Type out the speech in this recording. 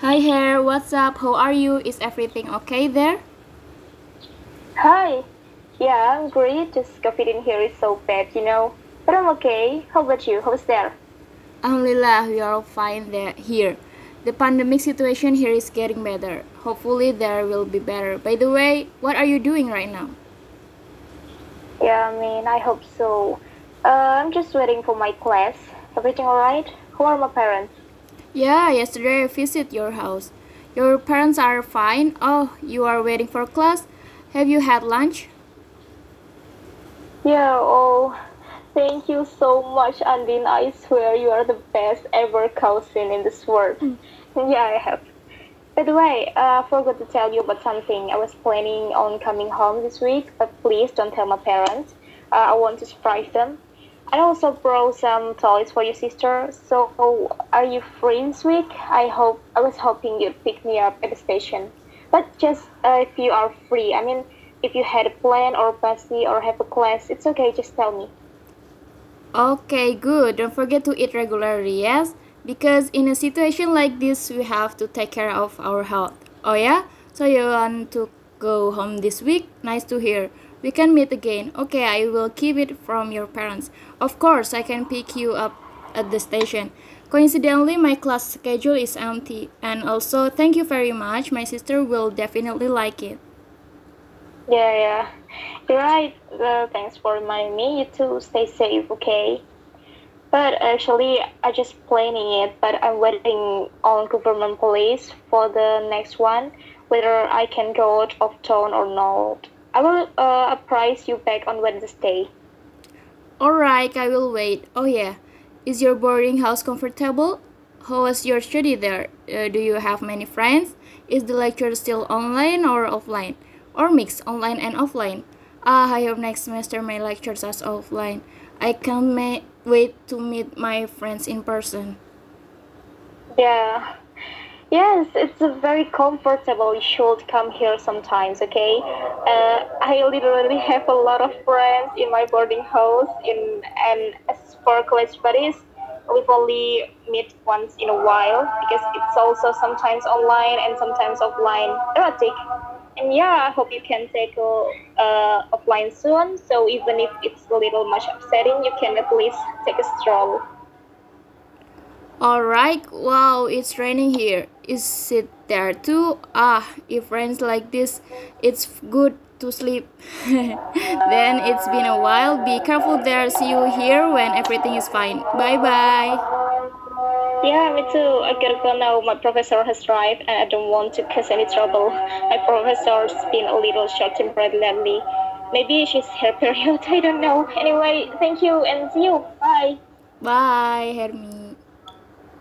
Hi Hair, what's up? How are you? Is everything okay there? Hi. Yeah, I'm great. Just COVID in here is so bad, you know. But I'm okay. How about you? How's there? Alhamdulillah, we are all fine there here. The pandemic situation here is getting better. Hopefully there will be better. By the way, what are you doing right now? Yeah, I mean, I hope so. Uh, I'm just waiting for my class. Everything alright? Who are my parents? Yeah, yesterday I visited your house. Your parents are fine. Oh, you are waiting for class? Have you had lunch? Yeah, oh, thank you so much, Andin. I swear you are the best ever cousin in this world. yeah, I have. By the way, uh, I forgot to tell you about something. I was planning on coming home this week, but please don't tell my parents. Uh, I want to surprise them. I also brought some toys for your sister. So, are you free this week? I hope I was hoping you'd pick me up at the station. But just uh, if you are free, I mean, if you had a plan or busy or have a class, it's okay. Just tell me. Okay, good. Don't forget to eat regularly, yes? Because in a situation like this, we have to take care of our health. Oh yeah? So you want to go home this week? Nice to hear. We can meet again. Okay, I will keep it from your parents. Of course, I can pick you up at the station. Coincidentally, my class schedule is empty. And also, thank you very much. My sister will definitely like it. Yeah, yeah. You're right. Uh, thanks for reminding me. You too. Stay safe, okay? But actually, I just planning it. But I'm waiting on government police for the next one, whether I can go out of town or not. I will uh, apprise you back on Wednesday. Alright, I will wait. Oh yeah, is your boarding house comfortable? How was your study there? Uh, do you have many friends? Is the lecture still online or offline? Or mixed online and offline? Ah, I hope next semester my lectures are offline. I can't ma- wait to meet my friends in person. Yeah. Yes, it's very comfortable. You should come here sometimes, okay? Uh, I literally have a lot of friends in my boarding house. In and as for college buddies, we've only meet once in a while because it's also sometimes online and sometimes offline erratic. And yeah, I hope you can take uh, offline soon. So even if it's a little much upsetting, you can at least take a stroll. Alright, wow, it's raining here. Is it there too? Ah, if rains like this, it's good to sleep. then it's been a while. Be careful there. See you here when everything is fine. Bye bye. Yeah, me too. I gotta go now. My professor has arrived and I don't want to cause any trouble. My professor's been a little short-tempered lately. Maybe she's her period, I don't know. Anyway, thank you and see you. Bye. Bye, Hermi.